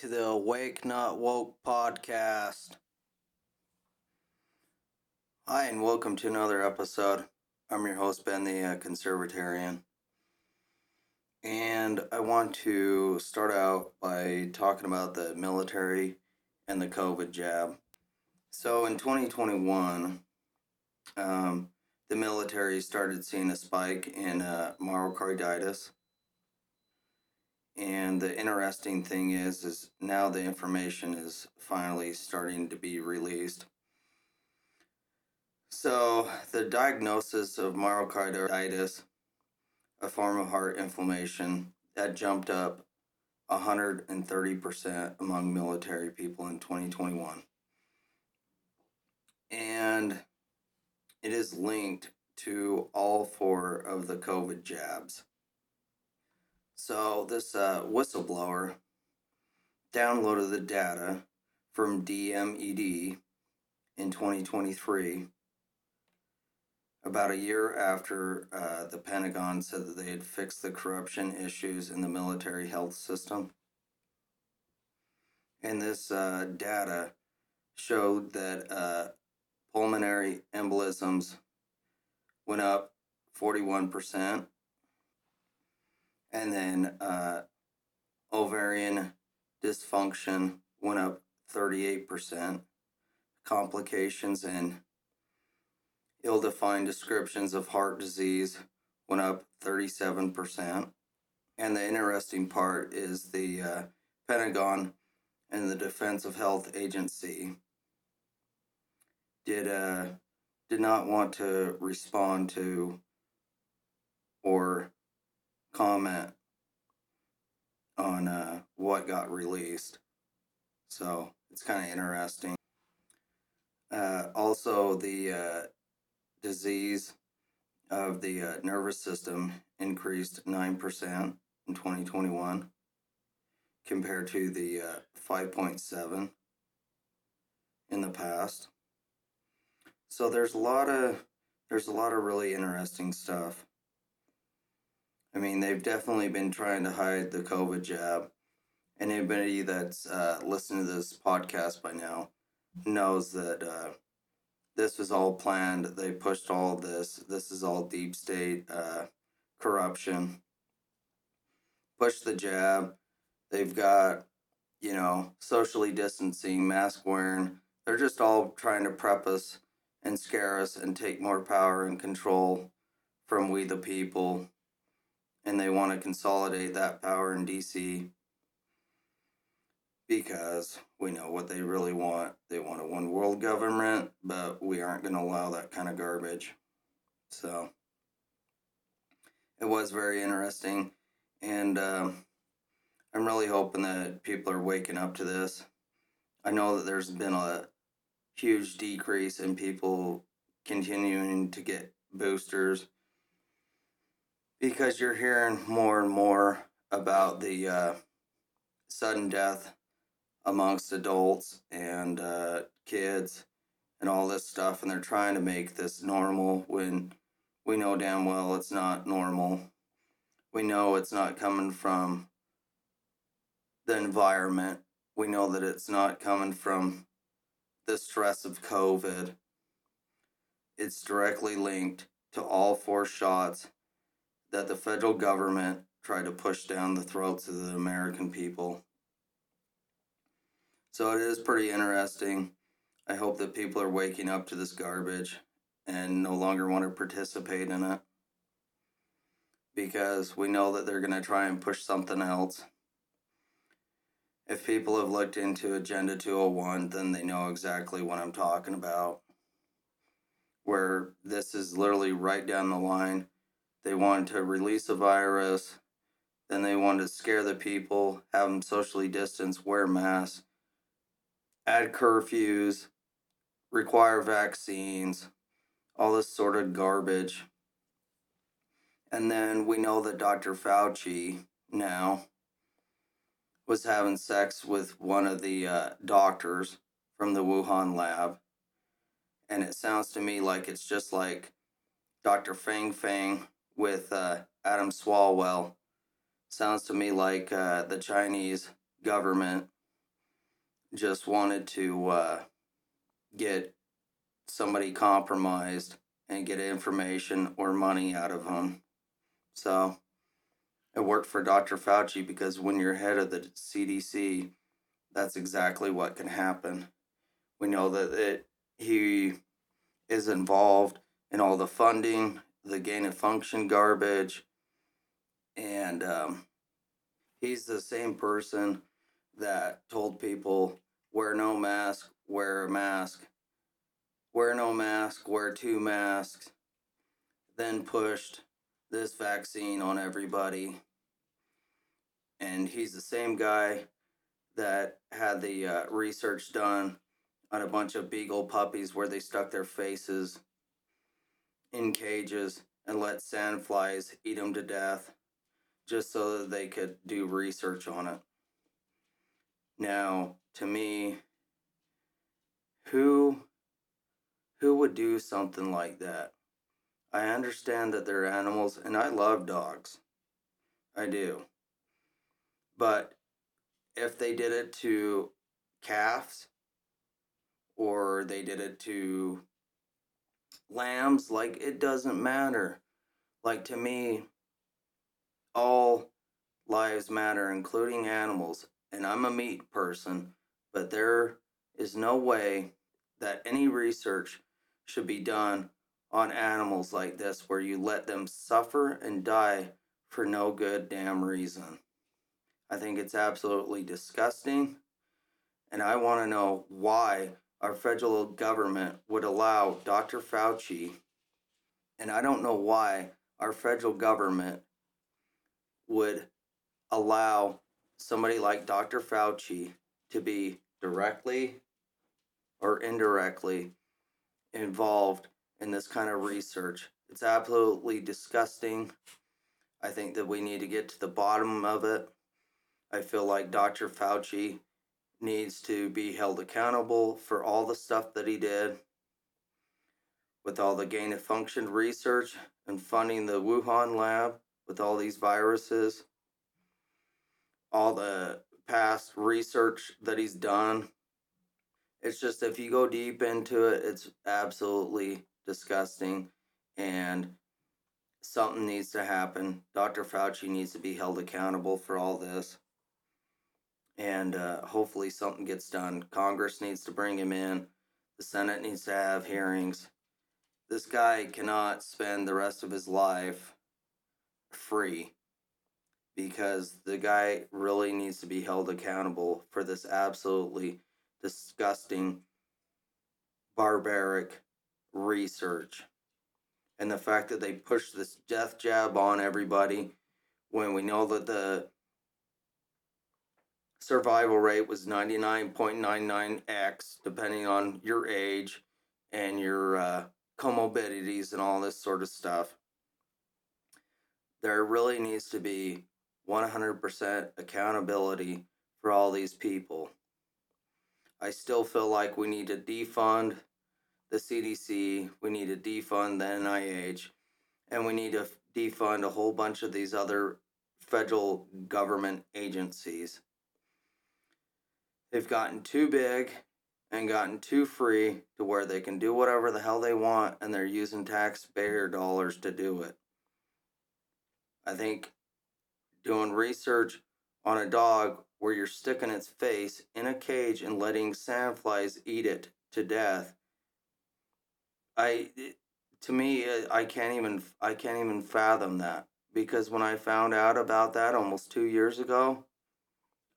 to the Awake Not Woke podcast. Hi, and welcome to another episode. I'm your host, Ben the uh, Conservatarian. And I want to start out by talking about the military and the COVID jab. So in 2021, um, the military started seeing a spike in uh, myocarditis and the interesting thing is, is now the information is finally starting to be released. So the diagnosis of myocarditis, a form of heart inflammation, that jumped up 130% among military people in 2021. And it is linked to all four of the COVID jabs. So this uh, whistleblower downloaded the data from DMED in 2023, about a year after uh, the Pentagon said that they had fixed the corruption issues in the military health system. And this uh, data showed that uh, pulmonary embolisms went up 41%, and then uh, ovarian dysfunction went up 38%. Complications and ill defined descriptions of heart disease went up 37%. And the interesting part is the uh, Pentagon and the Defense of Health Agency did uh, did not want to respond to or comment on uh, what got released. So it's kind of interesting. Uh, also, the uh, disease of the uh, nervous system increased 9% in 2021 compared to the uh, 5.7 in the past. So there's a lot of there's a lot of really interesting stuff. I mean, they've definitely been trying to hide the COVID jab. Anybody that's uh, listened to this podcast by now knows that uh, this was all planned. They pushed all this. This is all deep state uh, corruption. Push the jab. They've got, you know, socially distancing, mask wearing. They're just all trying to prep us and scare us and take more power and control from we the people and they want to consolidate that power in DC because we know what they really want. They want a one world government, but we aren't going to allow that kind of garbage. So it was very interesting. And uh, I'm really hoping that people are waking up to this. I know that there's been a huge decrease in people continuing to get boosters because you're hearing more and more about the uh, sudden death amongst adults and uh, kids and all this stuff, and they're trying to make this normal when we know damn well it's not normal. We know it's not coming from the environment. We know that it's not coming from the stress of COVID. It's directly linked to all four shots that the federal government tried to push down the throats of the American people. So it is pretty interesting. I hope that people are waking up to this garbage and no longer want to participate in it because we know that they're going to try and push something else. If people have looked into Agenda 201, then they know exactly what I'm talking about. Where this is literally right down the line they wanted to release a virus. Then they wanted to scare the people, have them socially distance, wear masks, add curfews, require vaccines, all this sort of garbage. And then we know that Dr. Fauci now was having sex with one of the uh, doctors from the Wuhan lab. And it sounds to me like it's just like Dr. Fang Fang with uh, Adam Swalwell. Sounds to me like uh, the Chinese government just wanted to uh, get somebody compromised and get information or money out of them. So it worked for Dr. Fauci because when you're head of the CDC, that's exactly what can happen. We know that it, he is involved in all the funding, the gain of function garbage, and um, he's the same person that told people wear no mask, wear a mask, wear no mask, wear two masks, then pushed this vaccine on everybody. And he's the same guy that had the uh, research done on a bunch of beagle puppies where they stuck their faces in cages and let sandflies eat them to death just so that they could do research on it. Now, to me, who who would do something like that? I understand that they're animals and I love dogs. I do. But if they did it to calves or they did it to lambs, like it doesn't matter. Like to me, all lives matter, including animals. And I'm a meat person, but there is no way that any research should be done on animals like this where you let them suffer and die for no good damn reason. I think it's absolutely disgusting. And I want to know why our federal government would allow Dr. Fauci, and I don't know why our federal government would allow somebody like Dr. Fauci to be directly or indirectly involved in this kind of research. It's absolutely disgusting. I think that we need to get to the bottom of it. I feel like Dr. Fauci needs to be held accountable for all the stuff that he did with all the gain of function research and funding the Wuhan lab with all these viruses, all the past research that he's done. It's just if you go deep into it, it's absolutely disgusting and something needs to happen. Dr. Fauci needs to be held accountable for all this. And uh, hopefully, something gets done. Congress needs to bring him in, the Senate needs to have hearings. This guy cannot spend the rest of his life free because the guy really needs to be held accountable for this absolutely disgusting, barbaric research. And the fact that they push this death jab on everybody when we know that the survival rate was 99.99x, depending on your age and your uh, comorbidities and all this sort of stuff. There really needs to be 100% accountability for all these people. I still feel like we need to defund the CDC, we need to defund the NIH, and we need to defund a whole bunch of these other federal government agencies. They've gotten too big and gotten too free to where they can do whatever the hell they want and they're using taxpayer dollars to do it. I think doing research on a dog where you're sticking its face in a cage and letting sandflies eat it to death I to me I can't even I can't even fathom that because when I found out about that almost 2 years ago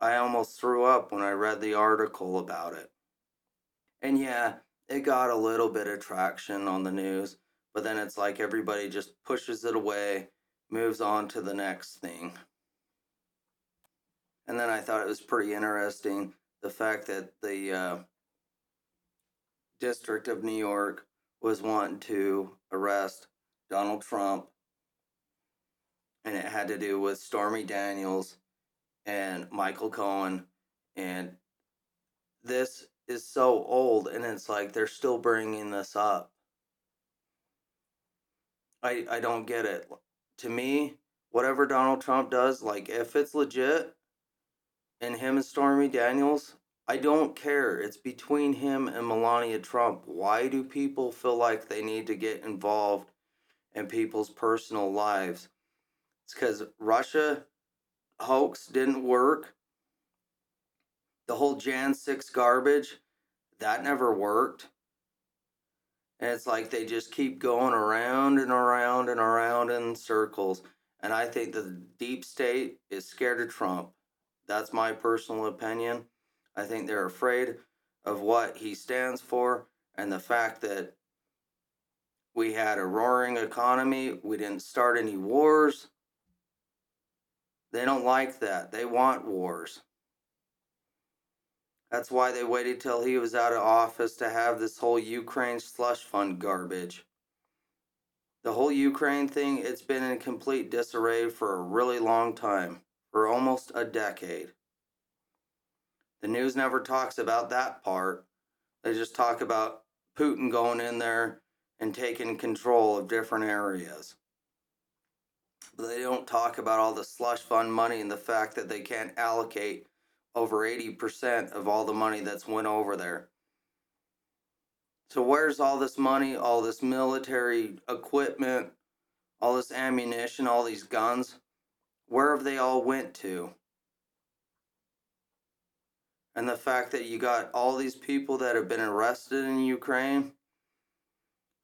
I almost threw up when I read the article about it. And yeah, it got a little bit of traction on the news, but then it's like everybody just pushes it away, moves on to the next thing. And then I thought it was pretty interesting the fact that the uh, District of New York was wanting to arrest Donald Trump, and it had to do with Stormy Daniels and Michael Cohen. And this is so old, and it's like they're still bringing this up. I, I don't get it. To me, whatever Donald Trump does, like if it's legit, and him and Stormy Daniels, I don't care. It's between him and Melania Trump. Why do people feel like they need to get involved in people's personal lives? It's because Russia hoax didn't work. The whole Jan 6 garbage, that never worked. And it's like they just keep going around and around and around in circles. And I think the deep state is scared of Trump. That's my personal opinion. I think they're afraid of what he stands for and the fact that we had a roaring economy. We didn't start any wars. They don't like that. They want wars. That's why they waited till he was out of office to have this whole Ukraine slush fund garbage. The whole Ukraine thing, it's been in complete disarray for a really long time, for almost a decade. The news never talks about that part. They just talk about Putin going in there and taking control of different areas. They don't talk about all the slush fund money and the fact that they can't allocate over 80% of all the money that's went over there. So where's all this money, all this military equipment, all this ammunition, all these guns? Where have they all went to? And the fact that you got all these people that have been arrested in Ukraine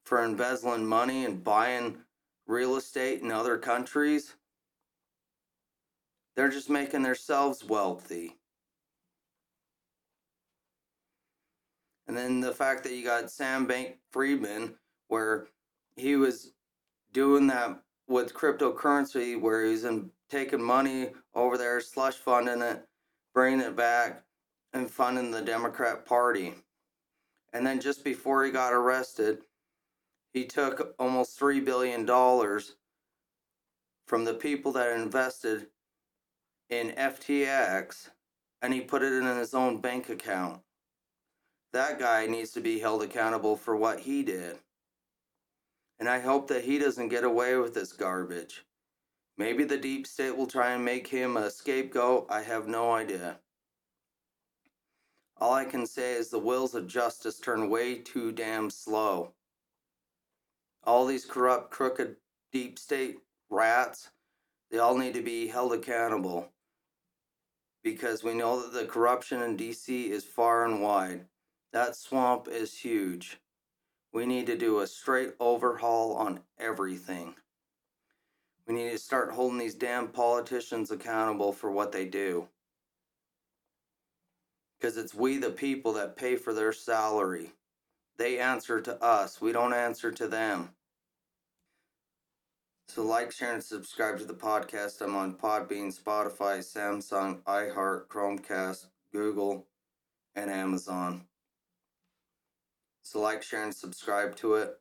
for embezzling money and buying real estate in other countries, they're just making themselves wealthy. And then the fact that you got Sam Bank Friedman, where he was doing that with cryptocurrency, where he's in taking money over there, slush funding it, bringing it back, and funding the Democrat Party. And then just before he got arrested, he took almost $3 billion from the people that invested in FTX and he put it in his own bank account that guy needs to be held accountable for what he did. And I hope that he doesn't get away with this garbage. Maybe the deep state will try and make him a scapegoat. I have no idea. All I can say is the wheels of justice turn way too damn slow. All these corrupt, crooked, deep state rats, they all need to be held accountable because we know that the corruption in DC is far and wide. That swamp is huge. We need to do a straight overhaul on everything. We need to start holding these damn politicians accountable for what they do. Because it's we, the people, that pay for their salary. They answer to us, we don't answer to them. So, like, share, and subscribe to the podcast. I'm on Podbean, Spotify, Samsung, iHeart, Chromecast, Google, and Amazon. So like, share, and subscribe to it.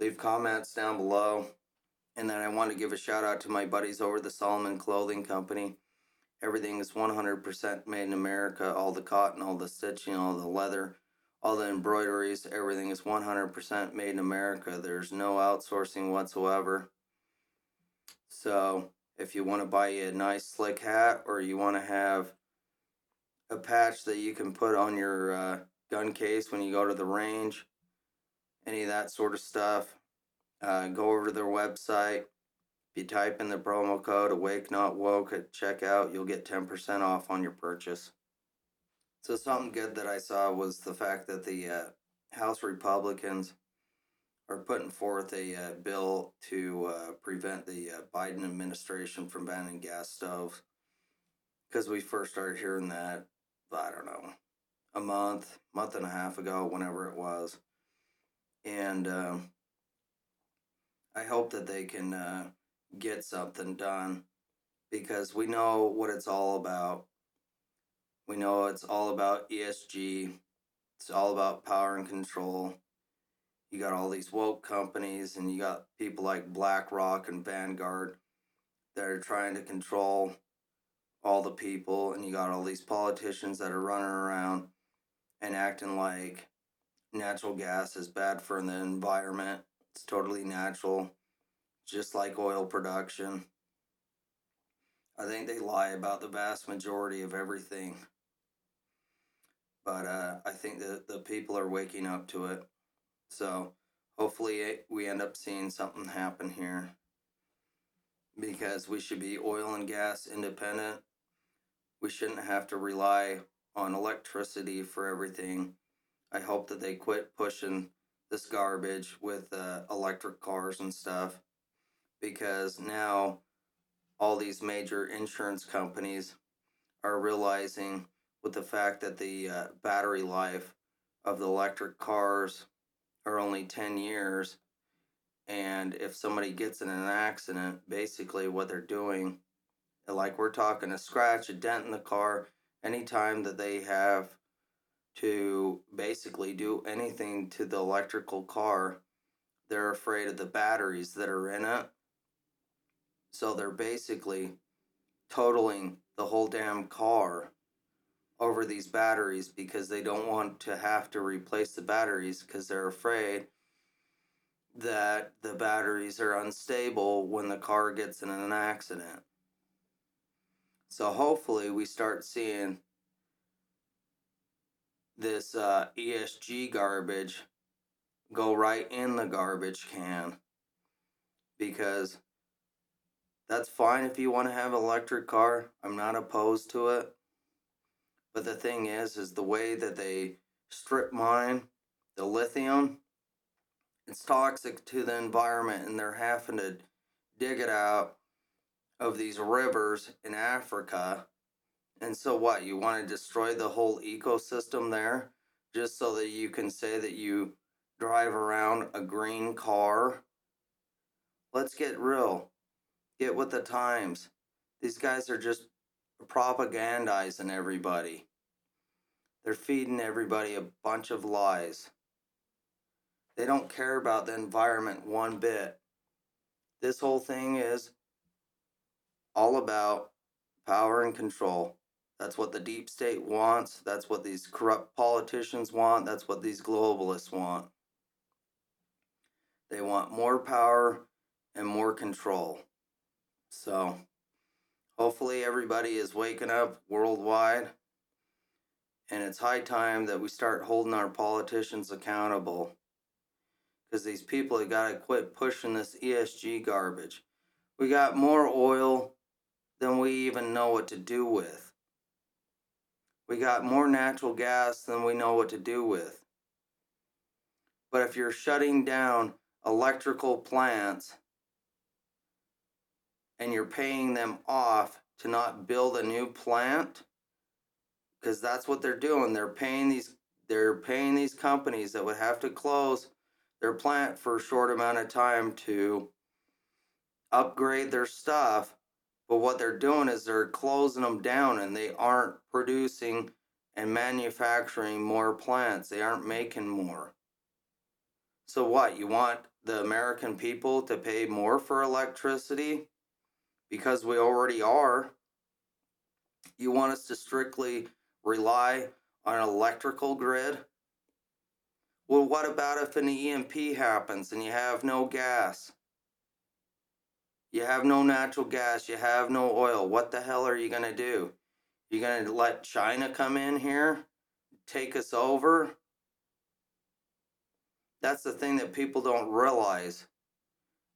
Leave comments down below. And then I want to give a shout out to my buddies over the Solomon Clothing Company. Everything is 100% made in America. All the cotton, all the stitching, all the leather, all the embroideries, everything is 100% made in America. There's no outsourcing whatsoever. So if you want to buy a nice slick hat or you want to have a patch that you can put on your uh, gun case when you go to the range, any of that sort of stuff. Uh, go over to their website. If you type in the promo code Awake Not Woke at checkout, you'll get 10% off on your purchase. So, something good that I saw was the fact that the uh, House Republicans are putting forth a uh, bill to uh, prevent the uh, Biden administration from banning gas stoves. Because we first started hearing that, I don't know, a month, month and a half ago, whenever it was. And um, I hope that they can uh, get something done because we know what it's all about. We know it's all about ESG, it's all about power and control. You got all these woke companies, and you got people like BlackRock and Vanguard that are trying to control all the people, and you got all these politicians that are running around and acting like natural gas is bad for the environment. It's totally natural, just like oil production. I think they lie about the vast majority of everything. But uh, I think that the people are waking up to it. So hopefully we end up seeing something happen here because we should be oil and gas independent. We shouldn't have to rely on electricity for everything. I hope that they quit pushing this garbage with uh, electric cars and stuff because now all these major insurance companies are realizing with the fact that the uh, battery life of the electric cars are only 10 years and if somebody gets in an accident basically what they're doing like we're talking a scratch a dent in the car anytime that they have to basically do anything to the electrical car they're afraid of the batteries that are in it. So they're basically totaling the whole damn car over these batteries because they don't want to have to replace the batteries because they're afraid that the batteries are unstable when the car gets in an accident. So hopefully we start seeing this uh, ESG garbage go right in the garbage can because that's fine if you want to have an electric car. I'm not opposed to it. But the thing is, is the way that they strip mine the lithium, it's toxic to the environment, and they're having to dig it out of these rivers in Africa. And so, what? You want to destroy the whole ecosystem there just so that you can say that you drive around a green car? Let's get real. Get with the times. These guys are just propagandizing everybody. They're feeding everybody a bunch of lies. They don't care about the environment one bit. This whole thing is all about power and control. That's what the deep state wants. That's what these corrupt politicians want. That's what these globalists want. They want more power and more control. So, hopefully, everybody is waking up worldwide. And it's high time that we start holding our politicians accountable. Because these people have got to quit pushing this ESG garbage. We got more oil than we even know what to do with. We got more natural gas than we know what to do with. But if you're shutting down electrical plants and you're paying them off to not build a new plant, because that's what they're doing. They're paying these they're paying these companies that would have to close their plant for a short amount of time to upgrade their stuff. But what they're doing is they're closing them down and they aren't producing and manufacturing more plants. They aren't making more. So what? You want the American people to pay more for electricity because we already are. You want us to strictly rely on an electrical grid? Well, what about if an EMP happens and you have no gas? You have no natural gas, you have no oil. What the hell are you going to do? You're going to let China come in here, take us over? That's the thing that people don't realize.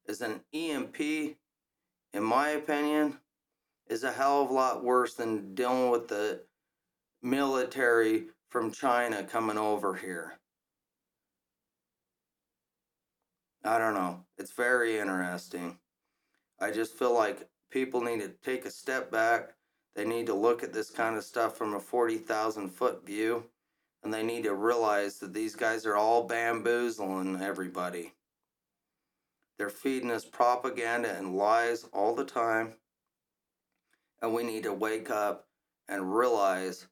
Is an EMP, in my opinion, is a hell of a lot worse than dealing with the military from China coming over here. I don't know. It's very interesting. I just feel like people need to take a step back. They need to look at this kind of stuff from a 40,000 foot view. And they need to realize that these guys are all bamboozling everybody. They're feeding us propaganda and lies all the time. And we need to wake up and realize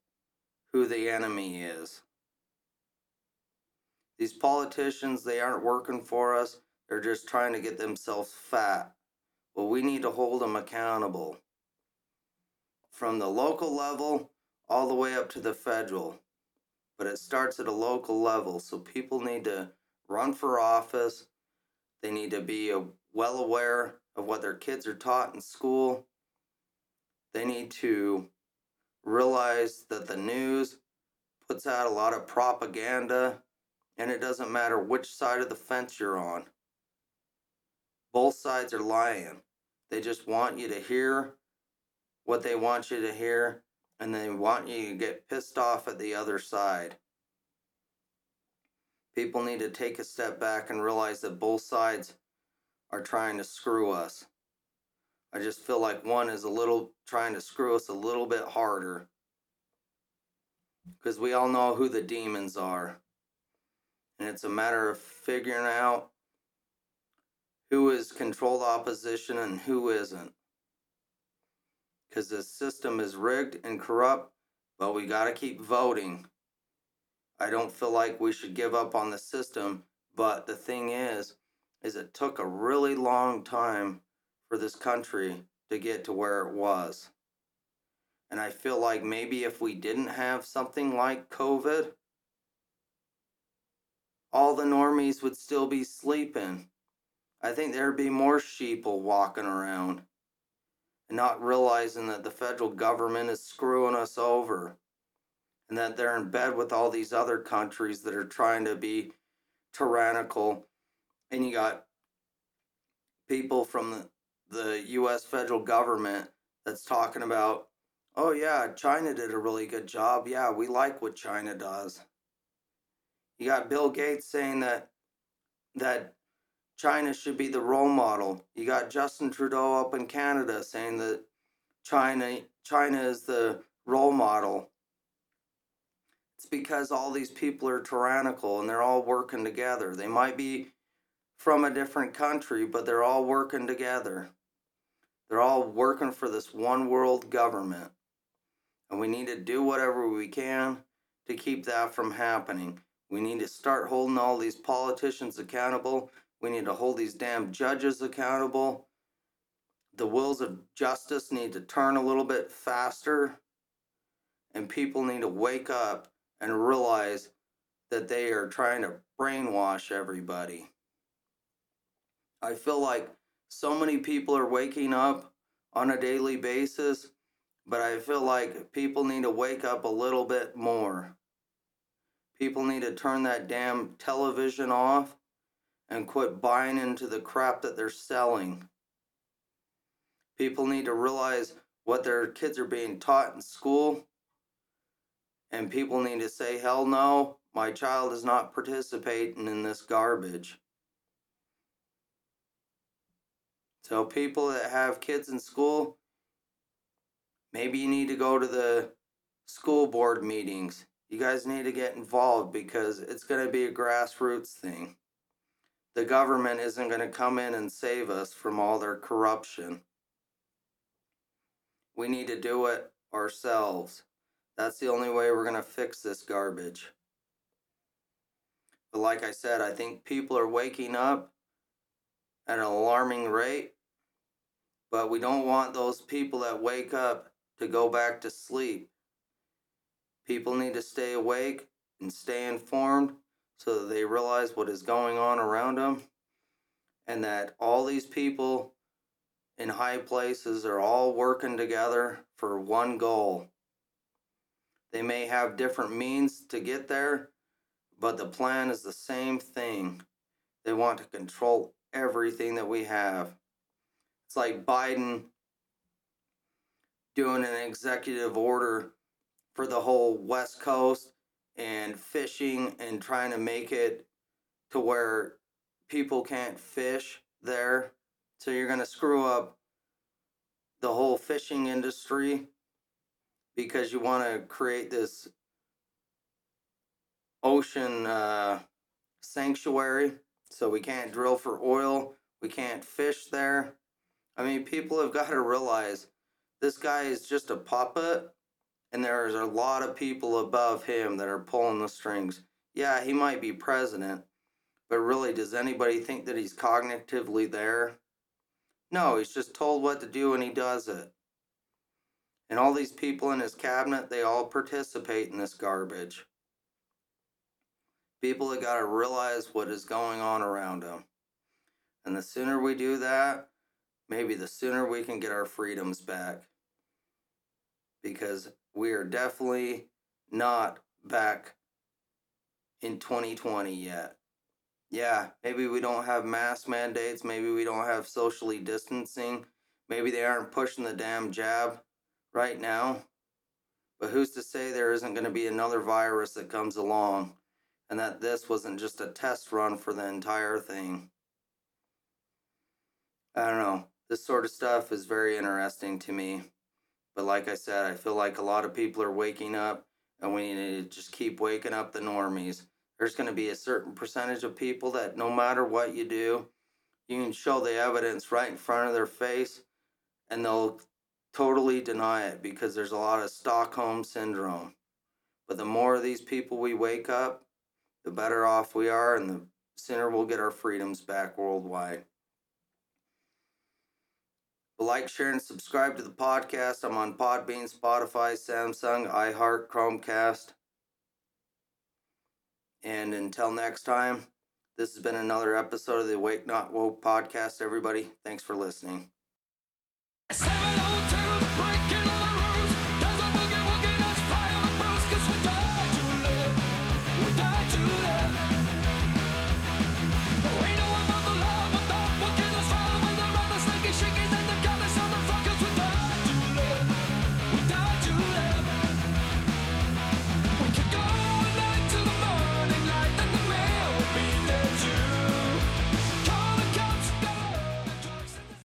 who the enemy is. These politicians, they aren't working for us. They're just trying to get themselves fat. Well, we need to hold them accountable. From the local level all the way up to the federal. But it starts at a local level. So people need to run for office. They need to be uh, well aware of what their kids are taught in school. they need to realize that the news puts out a lot of propaganda and it doesn't matter which side of the fence you're on. Both sides are lying. They just want you to hear what they want you to hear and they want you to get pissed off at the other side. People need to take a step back and realize that both sides are trying to screw us. I just feel like one is a little trying to screw us a little bit harder. Because we all know who the demons are. And it's a matter of figuring out who is controlled opposition and who isn't. Because the system is rigged and corrupt, but we got to keep voting. I don't feel like we should give up on the system, but the thing is, is it took a really long time for this country to get to where it was. And I feel like maybe if we didn't have something like COVID, all the normies would still be sleeping. I think there'd be more sheeple walking around and not realizing that the federal government is screwing us over and that they're in bed with all these other countries that are trying to be tyrannical. And you got people from the the US federal government that's talking about, oh, yeah, China did a really good job. Yeah, we like what China does. You got Bill Gates saying that that China should be the role model. You got Justin Trudeau up in Canada saying that China China is the role model. It's because all these people are tyrannical and they're all working together. They might be from a different country, but they're all working together. They're all working for this one world government. And we need to do whatever we can to keep that from happening. We need to start holding all these politicians accountable. We need to hold these damn judges accountable. The wheels of justice need to turn a little bit faster. And people need to wake up and realize that they are trying to brainwash everybody. I feel like so many people are waking up on a daily basis, but I feel like people need to wake up a little bit more. People need to turn that damn television off and quit buying into the crap that they're selling. People need to realize what their kids are being taught in school. And people need to say, hell no, my child is not participating in this garbage. So people that have kids in school, maybe you need to go to the school board meetings. You guys need to get involved because it's going to be a grassroots thing. The government isn't going to come in and save us from all their corruption. We need to do it ourselves. That's the only way we're going to fix this garbage. But like I said, I think people are waking up at an alarming rate but we don't want those people that wake up to go back to sleep. People need to stay awake and stay informed so that they realize what is going on around them and that all these people in high places are all working together for one goal. They may have different means to get there, but the plan is the same thing. They want to control everything that we have. It's like Biden doing an executive order for the whole West Coast and fishing and trying to make it to where people can't fish there. So you're going to screw up the whole fishing industry because you want to create this ocean uh, sanctuary. So we can't drill for oil, we can't fish there. I mean, people have got to realize this guy is just a puppet, and there's a lot of people above him that are pulling the strings. Yeah, he might be president, but really, does anybody think that he's cognitively there? No, he's just told what to do and he does it. And all these people in his cabinet, they all participate in this garbage. People have got to realize what is going on around them. And the sooner we do that, maybe the sooner we can get our freedoms back. because we are definitely not back in 2020 yet. Yeah, maybe we don't have mask mandates, maybe we don't have socially distancing, maybe they aren't pushing the damn jab right now. But who's to say there isn't going to be another virus that comes along and that this wasn't just a test run for the entire thing? I don't know. This sort of stuff is very interesting to me. But like I said, I feel like a lot of people are waking up and we need to just keep waking up the normies. There's going to be a certain percentage of people that no matter what you do, you can show the evidence right in front of their face and they'll totally deny it because there's a lot of Stockholm syndrome. But the more of these people we wake up, the better off we are and the sooner we'll get our freedoms back worldwide. Like, share, and subscribe to the podcast. I'm on Podbean, Spotify, Samsung, iHeart, Chromecast. And until next time, this has been another episode of the Awake Not Woke podcast, everybody. Thanks for listening. 702 breaking